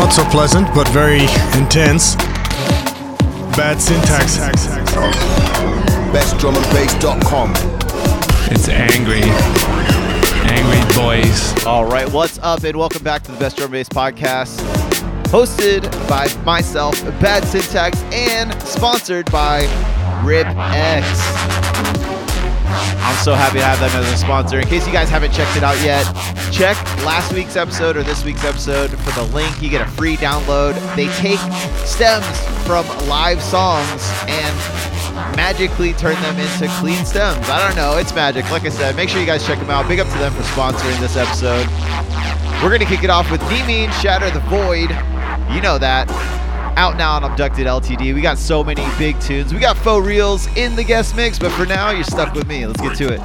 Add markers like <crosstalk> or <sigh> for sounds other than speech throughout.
Not so pleasant, but very intense. Bad syntax. BestDrumAndBass.com. It's angry. Angry boys. All right, what's up, and welcome back to the Best Drum and Bass Podcast, hosted by myself, Bad Syntax, and sponsored by RipX. I'm so happy to have them as a sponsor. In case you guys haven't checked it out yet, check last week's episode or this week's episode for the link. You get a free download. They take stems from live songs and magically turn them into clean stems. I don't know. It's magic. Like I said, make sure you guys check them out. Big up to them for sponsoring this episode. We're going to kick it off with D Mean Shatter the Void. You know that. Out now on Abducted LTD. We got so many big tunes. We got FauxRealz in the guest mix, but for now, you're stuck with me. Let's get to it.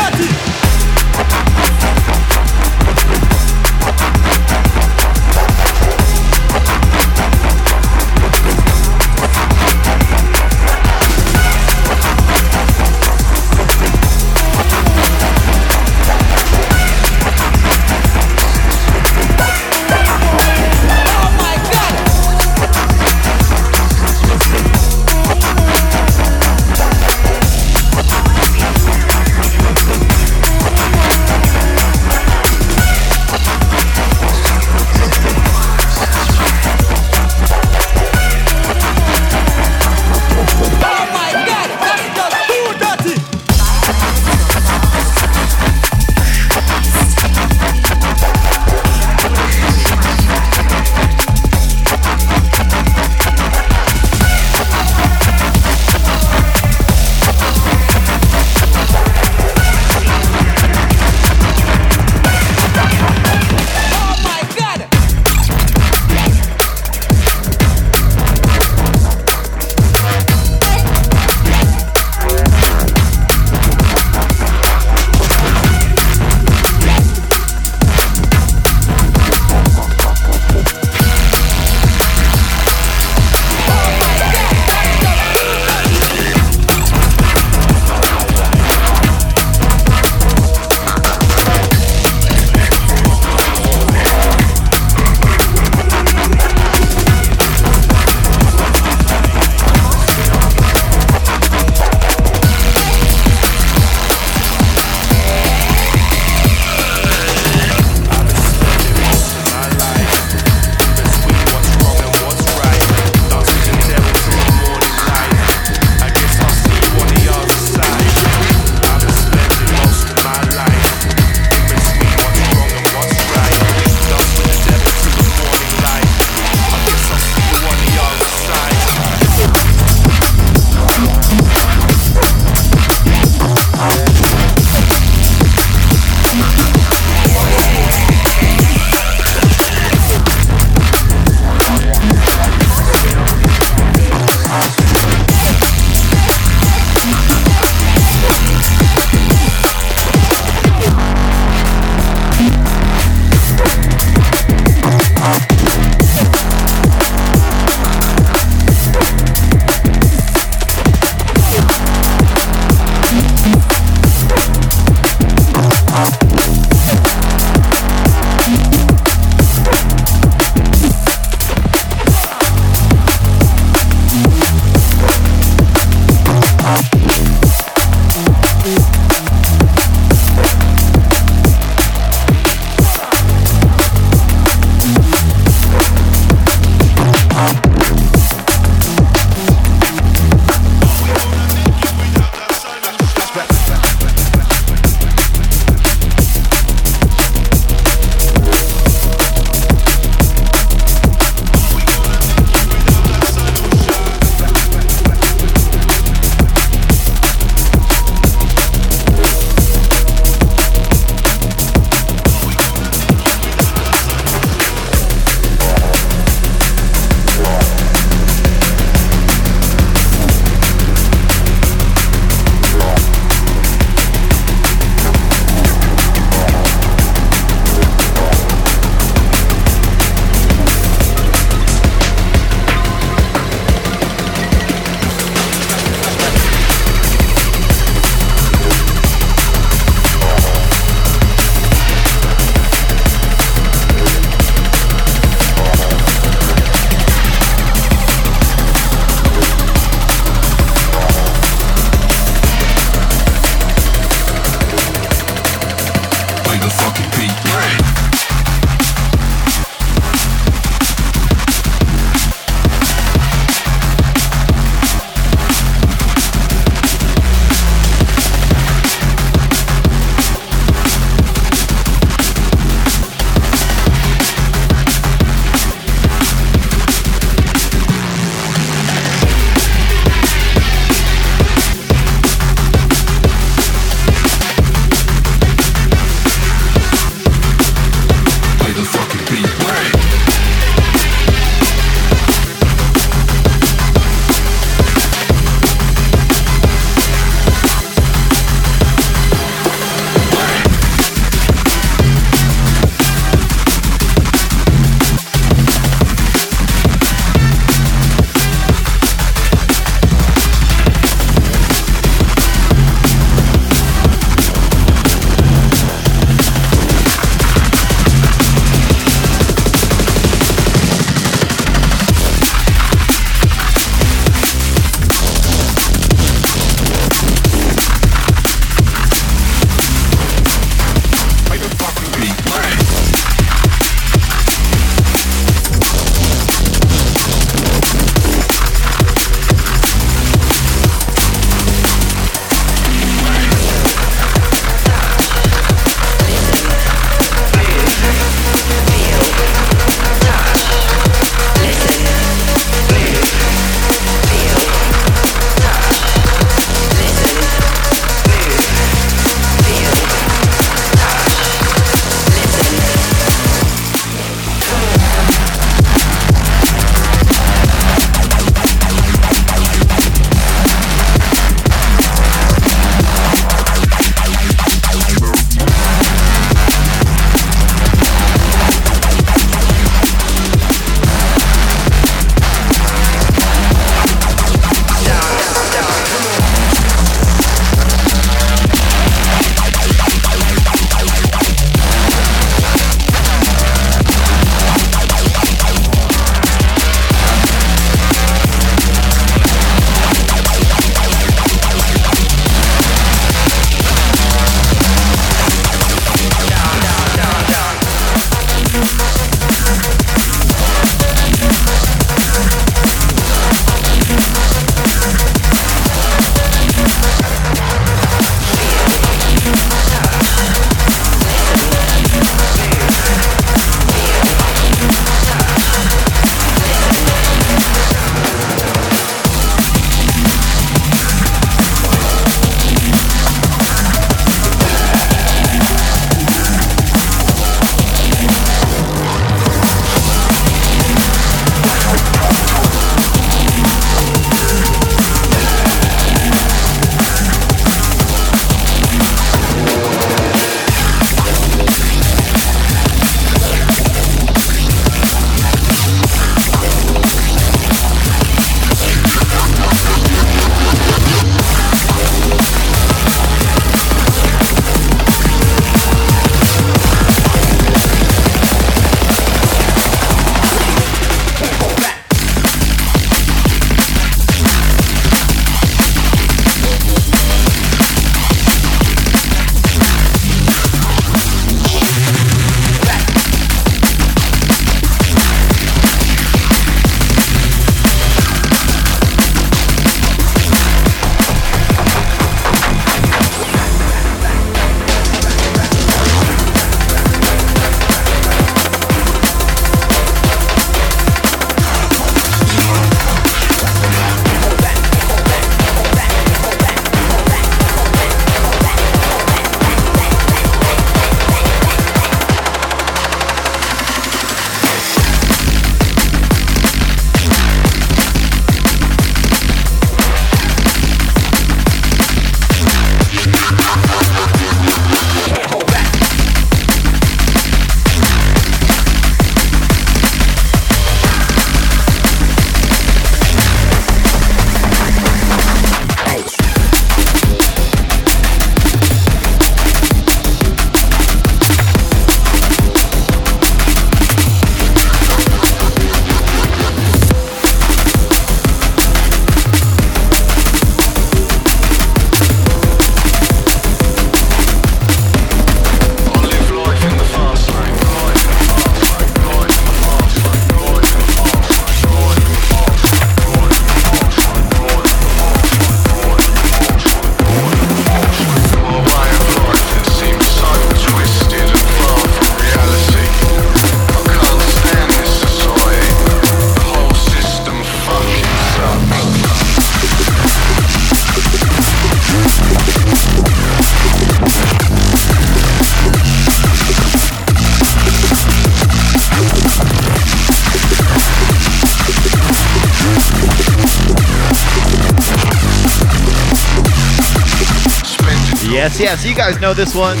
Yes, yes, you guys know this one.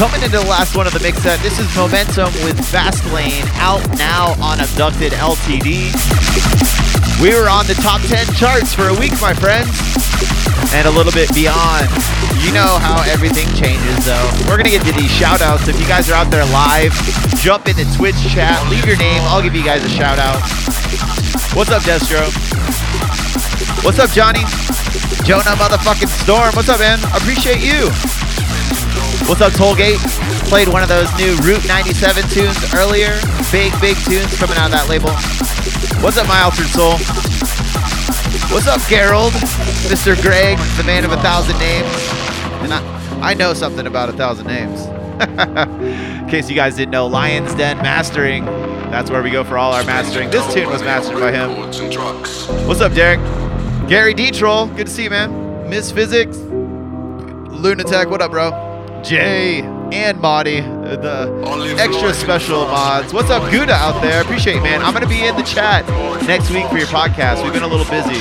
Coming into the last one of the mix set, this is Momentum with Fastlane out now on Abducted LTD. We were on the top 10 charts for a week, my friends, and a little bit beyond. You know how everything changes, though. We're going to get to these shout outs. If you guys are out there live, jump into Twitch chat, leave your name. I'll give you guys a shout out. What's up, Destro? What's up, Johnny? Jonah motherfucking Storm. What's up, man? Appreciate you. What's up, Tollgate? Played one of those new Route 97 tunes earlier. Big, big tunes coming out of that label. What's up, my altered soul? What's up, Gerald? Mr. Greg, the man of a thousand names. And I, I know something about a thousand names. <laughs> In case you guys didn't know, Lion's Den Mastering. That's where we go for all our mastering. This tune was mastered by him. What's up, Derek? Gary D. Troll, good to see you, man. Miss Physics, Lunatic, what up, bro? Jay and Marty, the extra special mods. What's up, Gouda out there? Appreciate it, man. I'm gonna be in the chat next week for your podcast. We've been a little busy.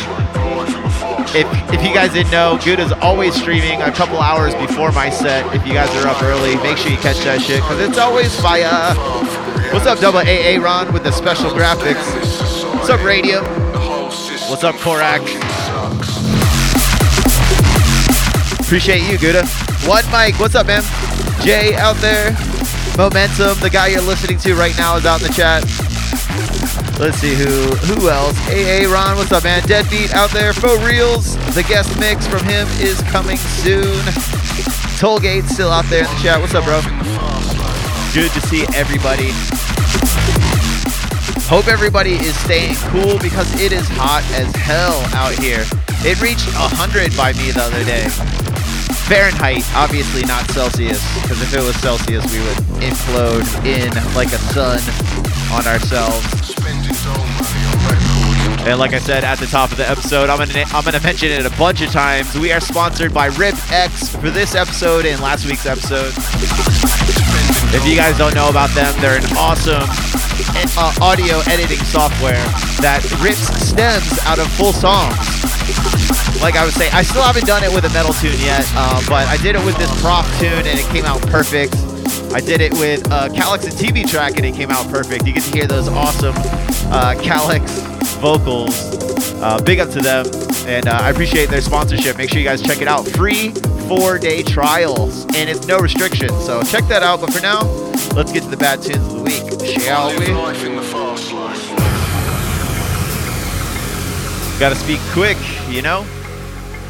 If, if you guys didn't know, Gouda's always streaming a couple hours before my set. If you guys are up early, make sure you catch that shit because it's always fire. What's up, Double AA Ron with the special graphics? What's up, Radium? What's up, Korak? Appreciate you, Gouda. One Mike, what's up, man? Jay out there. Momentum, the guy you're listening to right now is out in the chat. Let's see who who else. AA Ron, what's up, man? Deadbeat out there. FauxRealz, the guest mix from him is coming soon. Tollgate still out there in the chat. What's up, bro? Good to see everybody. Hope everybody is staying cool because it is hot as hell out here. It reached 100 by me the other day. Fahrenheit, obviously not Celsius, because if it was Celsius, we would implode in like a sun on ourselves. And like I said at the top of the episode, I'm gonna I'm gonna mention it a bunch of times. We are sponsored by Rip X for this episode and last week's episode. If you guys don't know about them, they're an awesome uh, audio editing software that rips stems out of full songs. Like I was saying, I still haven't done it with a metal tune yet, uh, but I did it with this prof tune and it came out perfect. I did it with a Calyx and Teebee track and it came out perfect. You get to hear those awesome uh, Calyx vocals. Uh, big up to them, and uh, I appreciate their sponsorship. Make sure you guys check it out. Free four-day trials, and it's no restrictions. So check that out. But for now, let's get to the bad tunes of the week, shall we? Gotta speak quick, you know?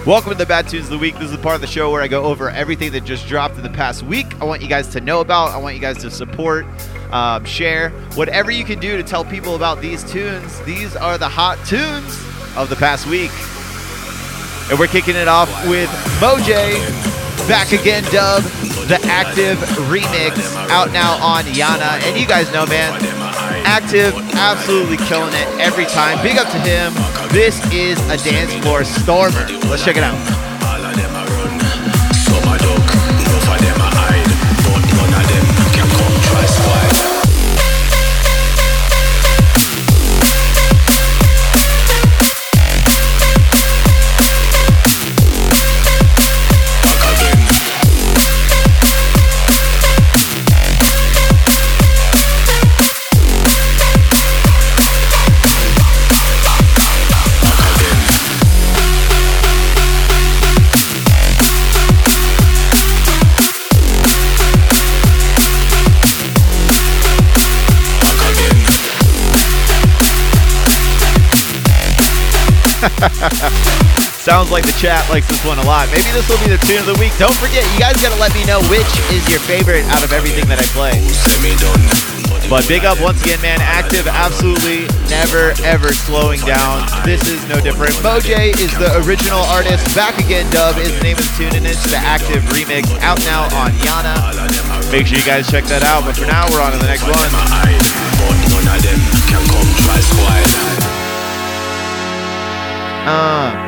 Welcome to the Bad Tunes of the Week. This is the part of the show where I go over everything that just dropped in the past week. I want you guys to know about, I want you guys to support, um, share, whatever you can do to tell people about these tunes. These are the hot tunes of the past week. And we're kicking it off with Mojay, Back Again Dub, the Active remix, out now on Yana. And you guys know, man, Active, absolutely killing it every time. Big up to him. This is a dance floor stormer. Let's check it out. Sounds like the chat likes this one a lot. Maybe this will be the tune of the week. Don't forget, you guys gotta let me know which is your favorite out of everything that I play. But big up once again, man. Active, absolutely never ever slowing down. This is no different. Mojay is the original artist. Back Again Dub is the name of the tune, and it's the Active remix out now on Yana. Make sure you guys check that out. But for now, we're on to the next one. Uh.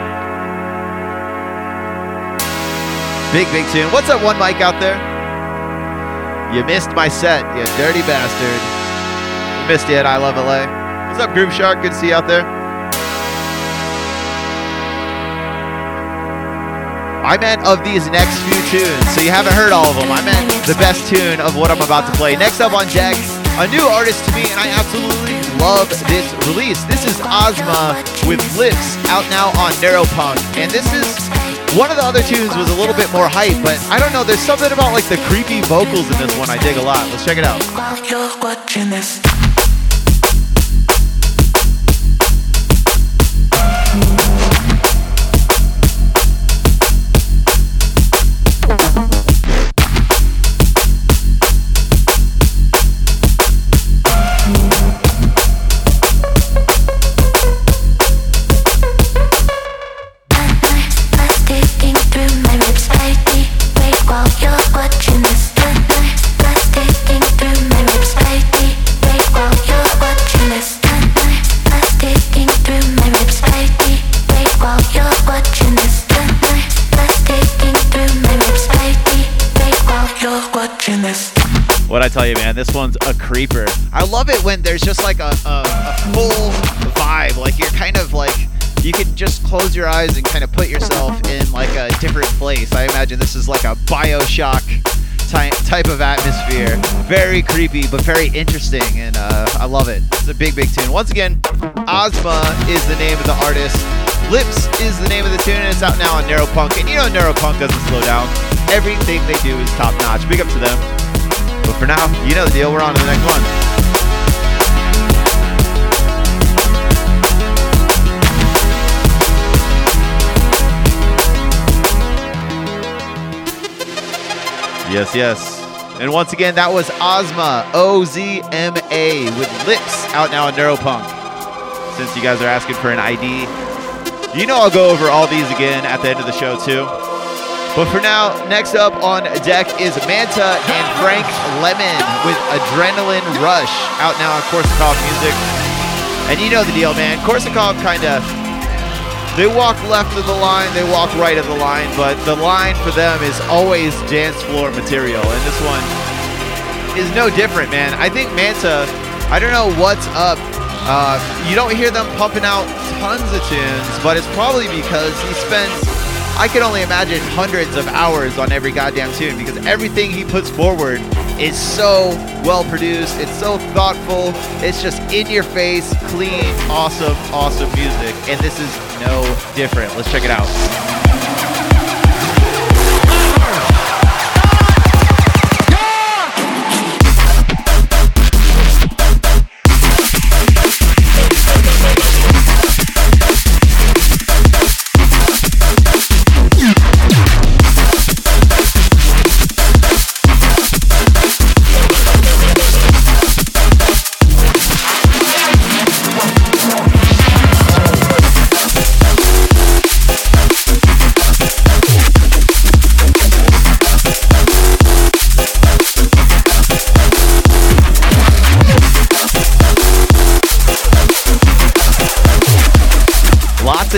Big, big tune. What's up, one mic out there? You missed my set, you dirty bastard. You missed it. I love LA. What's up, Groove Shark? Good to see you out there. I meant of these next few tunes. So you haven't heard all of them. I meant the best tune of what I'm about to play. Next up on deck, a new artist to me, and I absolutely love this release. This is Ozma with Lips out now on Neuropunk. And this is one of the other tunes was a little bit more hype, but I don't know. There's something about like the creepy vocals in this one I dig a lot. Let's check it out. Tell you, man, this one's a creeper. I love it when there's just like a, a, a full vibe. Like you're kind of like you can just close your eyes and kind of put yourself in like a different place. I imagine this is like a Bioshock type type of atmosphere. Very creepy, but very interesting, and uh, I love it. It's a big, big tune. Once again, Ozma is the name of the artist. Lips is the name of the tune, and it's out now on Neuropunk. And you know Neuropunk doesn't slow down. Everything they do is top notch. Big up to them. But for now, you know the deal. We're on to the next one. Yes, yes. And once again, that was Ozma, O Z M A, with Lips out now on Neuropunk. Since you guys are asking for an ID, you know I'll go over all these again at the end of the show, too. But for now, next up on deck is Manta and Frank Lemon with Adrenaline Rush out now on Korsakov Music. And you know the deal, man. Korsakov kind of they walk left of the line, they walk right of the line, but the line for them is always dance floor material, and this one is no different, man. I think Manta, I don't know what's up. Uh, you don't hear them pumping out tons of tunes, but it's probably because he spends, I can only imagine, hundreds of hours on every goddamn tune because everything he puts forward is so well produced. It's so thoughtful. It's just in your face, clean, awesome, awesome music. And this is no different. Let's check it out.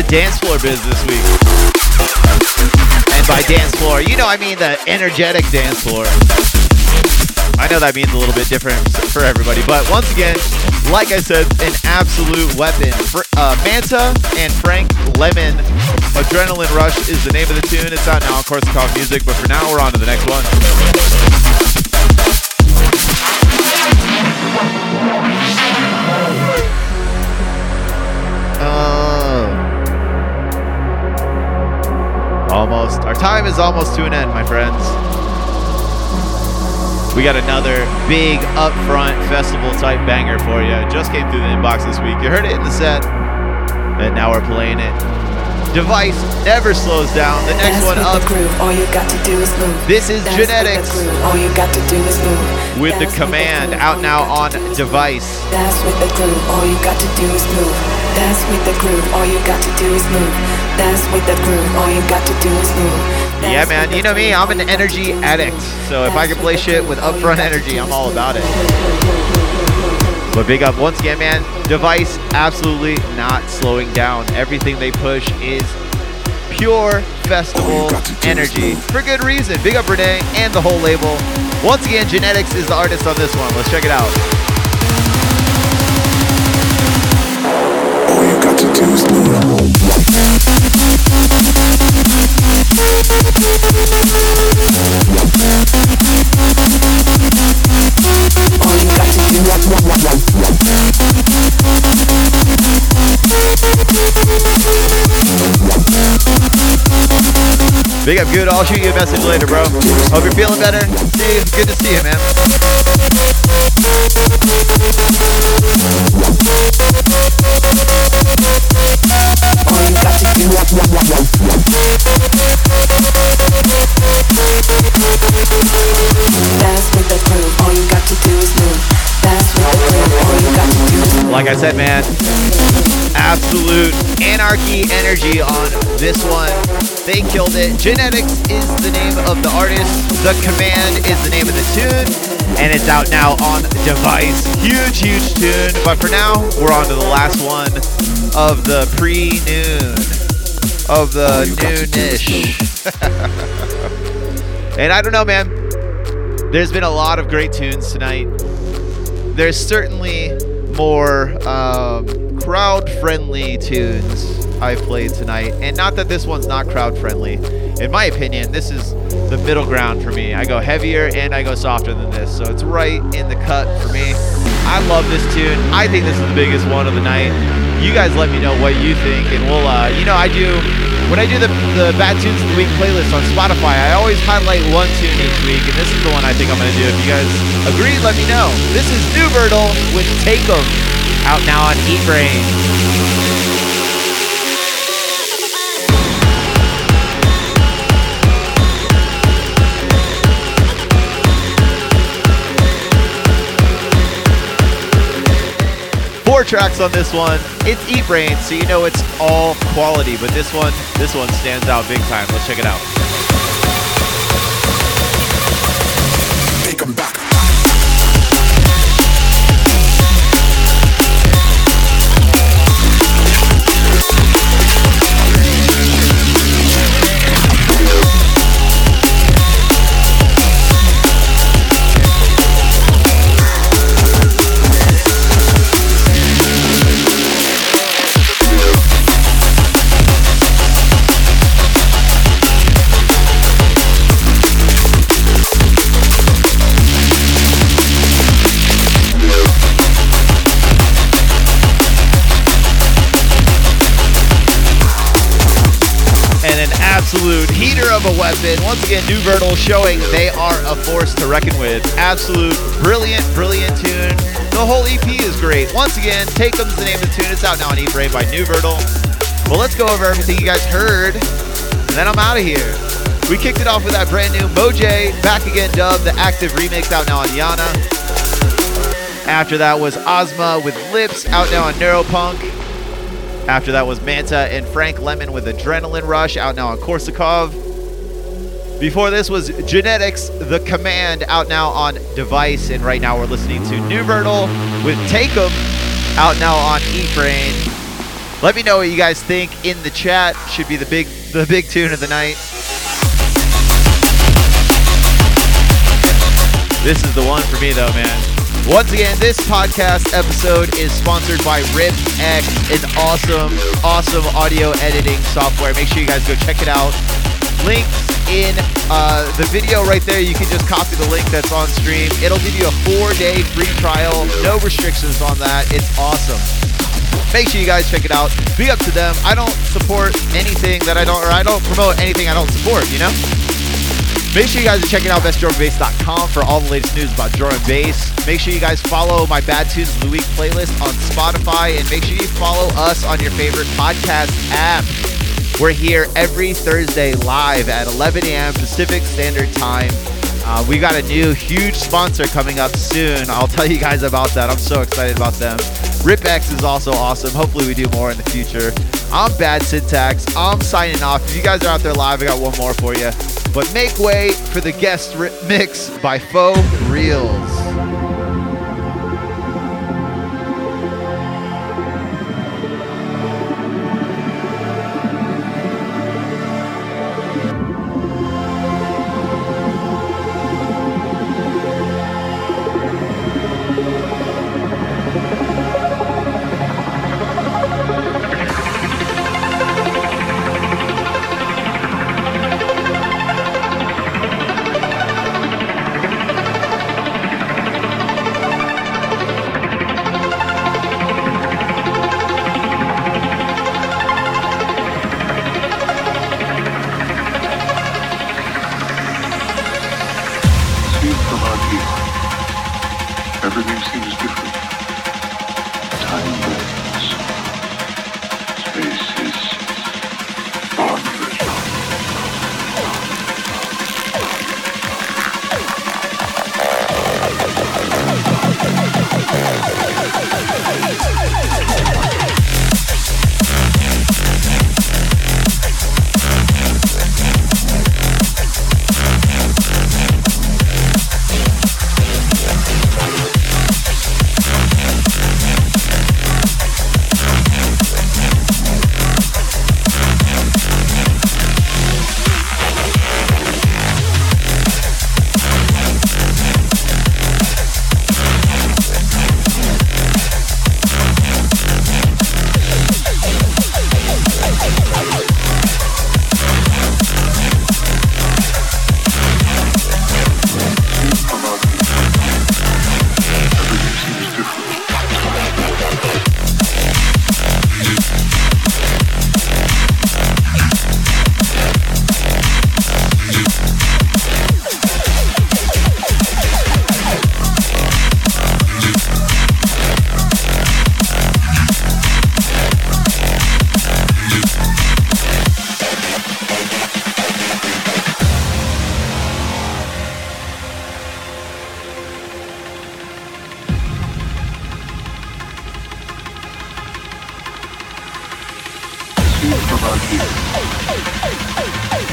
Dance floor biz this week. And by dance floor, you know I mean the energetic dance floor. I know that means a little bit different for everybody, but once again, like I said, an absolute weapon. Fr- uh, Manta and Frank Lemon, Adrenaline Rush is the name of the tune. It's out now on Course Korsakov Music, but for now, we're on to the next one. Oh. Almost. Our time is almost to an end, my friends. We got another big upfront festival type banger for you. Just came through the inbox this week. You heard it in the set, and now we're playing it. Device never slows down. The next Dance one with up the groove. All you got to do is move. This is Dance with the Genetics groove. All you got to do is move. with the Dance command groove. out now on got to do is device. Dance with the groove, all you got to do is move. Dance with the groove, all you got to do is move. Dance with the groove, all you got to do is move. Dance Yeah, man. You know me. groove, I'm an you got to energy addict. So if I can play shit with upfront energy, I'm all about it. But big up once again, man. Device absolutely not slowing down. Everything they push is pure festival All you got to do is energy for good reason. Big up Renee and the whole label. Once again, Genetics is the artist on this one. Let's check it out. Thank you. Big up, good. I'll shoot you a message later, bro. Hope you're feeling better. See you. Good to see you, man. Dance with the crew. All you got to do is move. Dance with the groove. All you got to do is move. Like I said, man, absolute anarchy energy on this one. They killed it. Genetics is the name of the artist. The Command is the name of the tune. And it's out now on device. Huge, huge tune. But for now, we're on to the last one of the pre noon. Of the noonish. <laughs> and I don't know, man. There's been a lot of great tunes tonight. There's certainly more um, crowd friendly tunes I've played tonight. And not that this one's not crowd friendly. In my opinion, this is the middle ground for me. I go heavier and I go softer than this. So it's right in the cut for me. I love this tune. I think this is the biggest one of the night. You guys let me know what you think. And we'll, uh, you know, I do. When I do the, the Bad Tunes of the Week playlist on Spotify, I always highlight one tune each week, and this is the one I think I'm going to do. If you guys agree, let me know. This is New Vertle with Take 'em, out now on Eat Brain. Tracks on this one. It's Eat Brain, so you know it's all quality. But this one, this one stands out big time. Let's check it out. A weapon. Once again, New Vertle showing they are a force to reckon with. Absolute brilliant, brilliant tune. The whole EP is great. Once again, Take 'em's the name of the tune. It's out now on E Brain by New Vertle. Well, let's go over everything you guys heard, and then I'm out of here. We kicked it off with that brand new Moj Back Again dub, the active remix out now on Yana. After that was Ozma with Lips out now on Neuropunk. After that was Manta and Frank Lemon with Adrenaline Rush out now on Korsakov. Before this was Genetics, The Command out now on Device. And right now we're listening to New Vertle with Take 'em out now on Brain. Let me know what you guys think in the chat. Should be the big the big tune of the night. This is the one for me though, man. Once again, this podcast episode is sponsored by RipX, an awesome, awesome audio editing software. Make sure you guys go check it out. Links in uh, the video right there. You can just copy the link that's on stream. It'll give you a four-day free trial. No restrictions on that. It's awesome. Make sure you guys check it out. Be up to them. I don't support anything that I don't, or I don't promote anything I don't support. You know. Make sure you guys are checking out bestdrumandbass.com for all the latest news about drum and bass. Make sure you guys follow my Bad Tunes of the Week playlist on Spotify, and make sure you follow us on your favorite podcast app. We're here every Thursday live at 11 a.m. Pacific Standard Time. Uh, we got a new huge sponsor coming up soon. I'll tell you guys about that. I'm so excited about them. RipX is also awesome. Hopefully, we do more in the future. I'm Bad Syntax. I'm signing off. If you guys are out there live, I got one more for you. But make way for the guest mix by Faux Reels.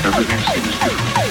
Everything seems different.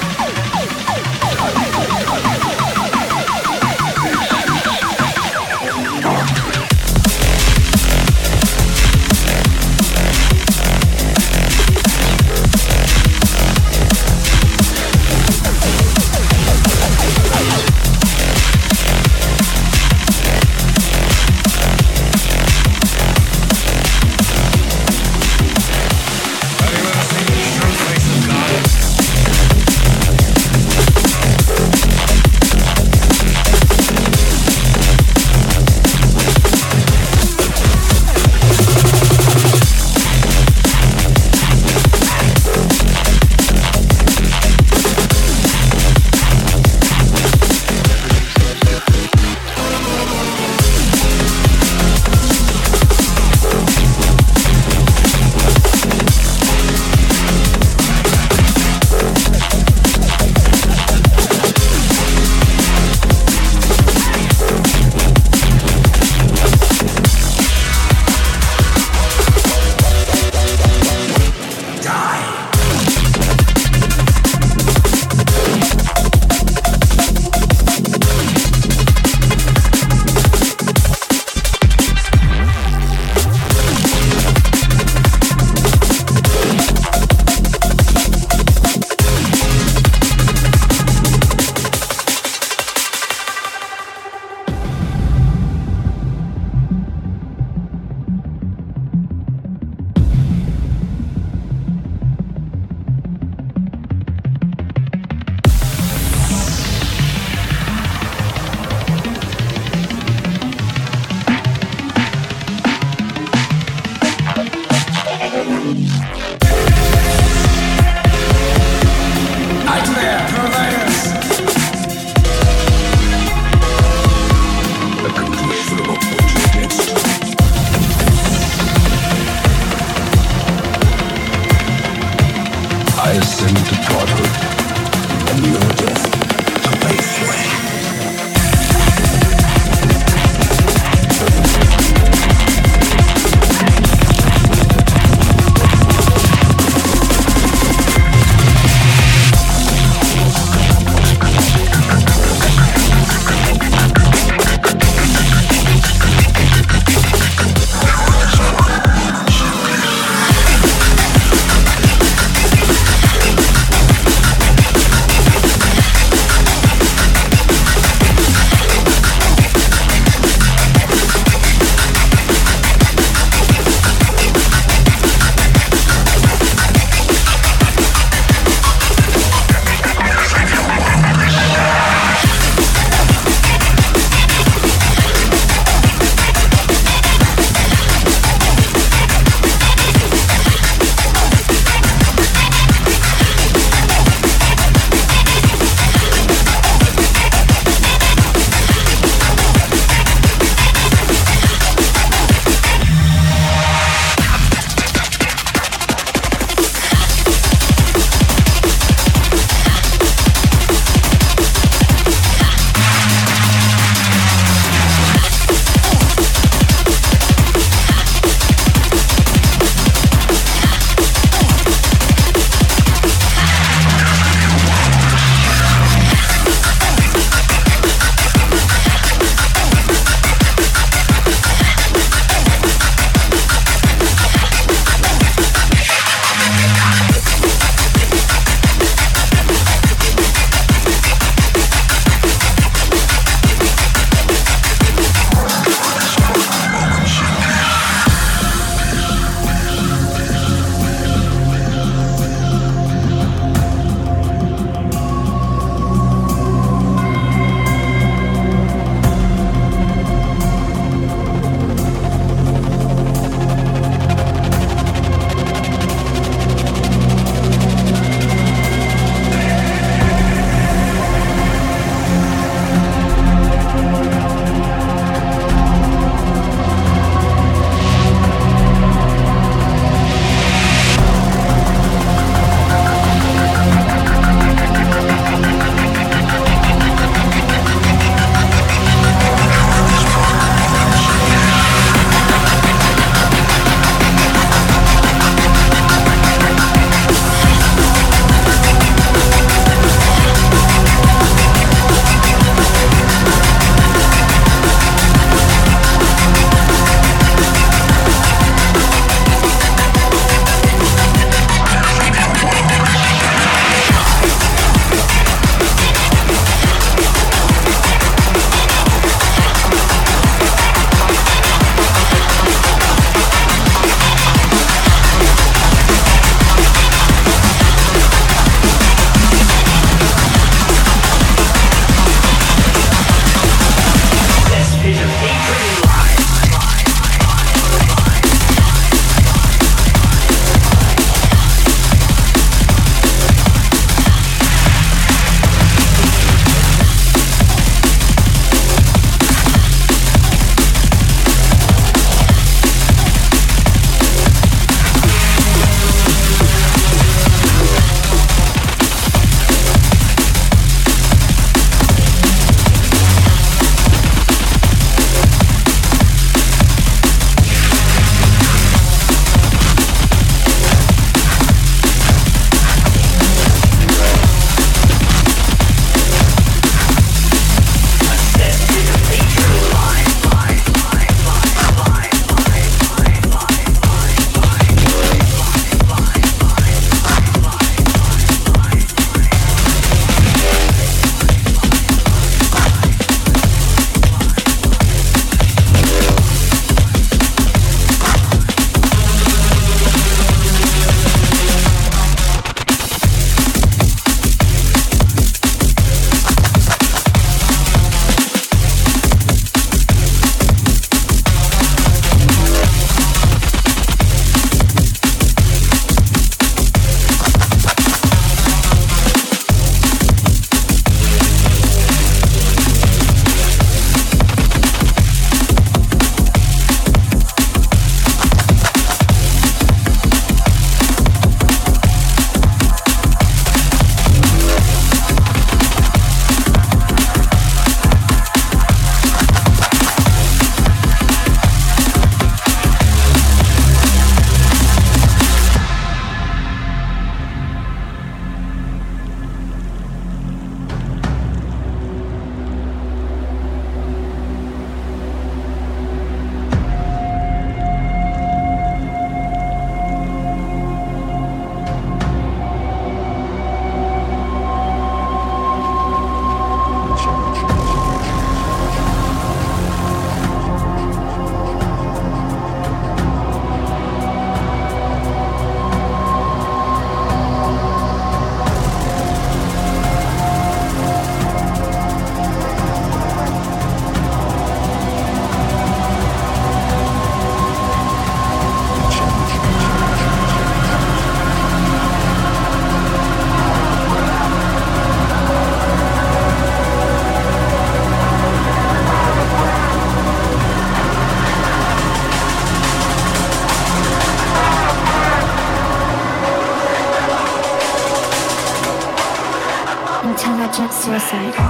Intelligent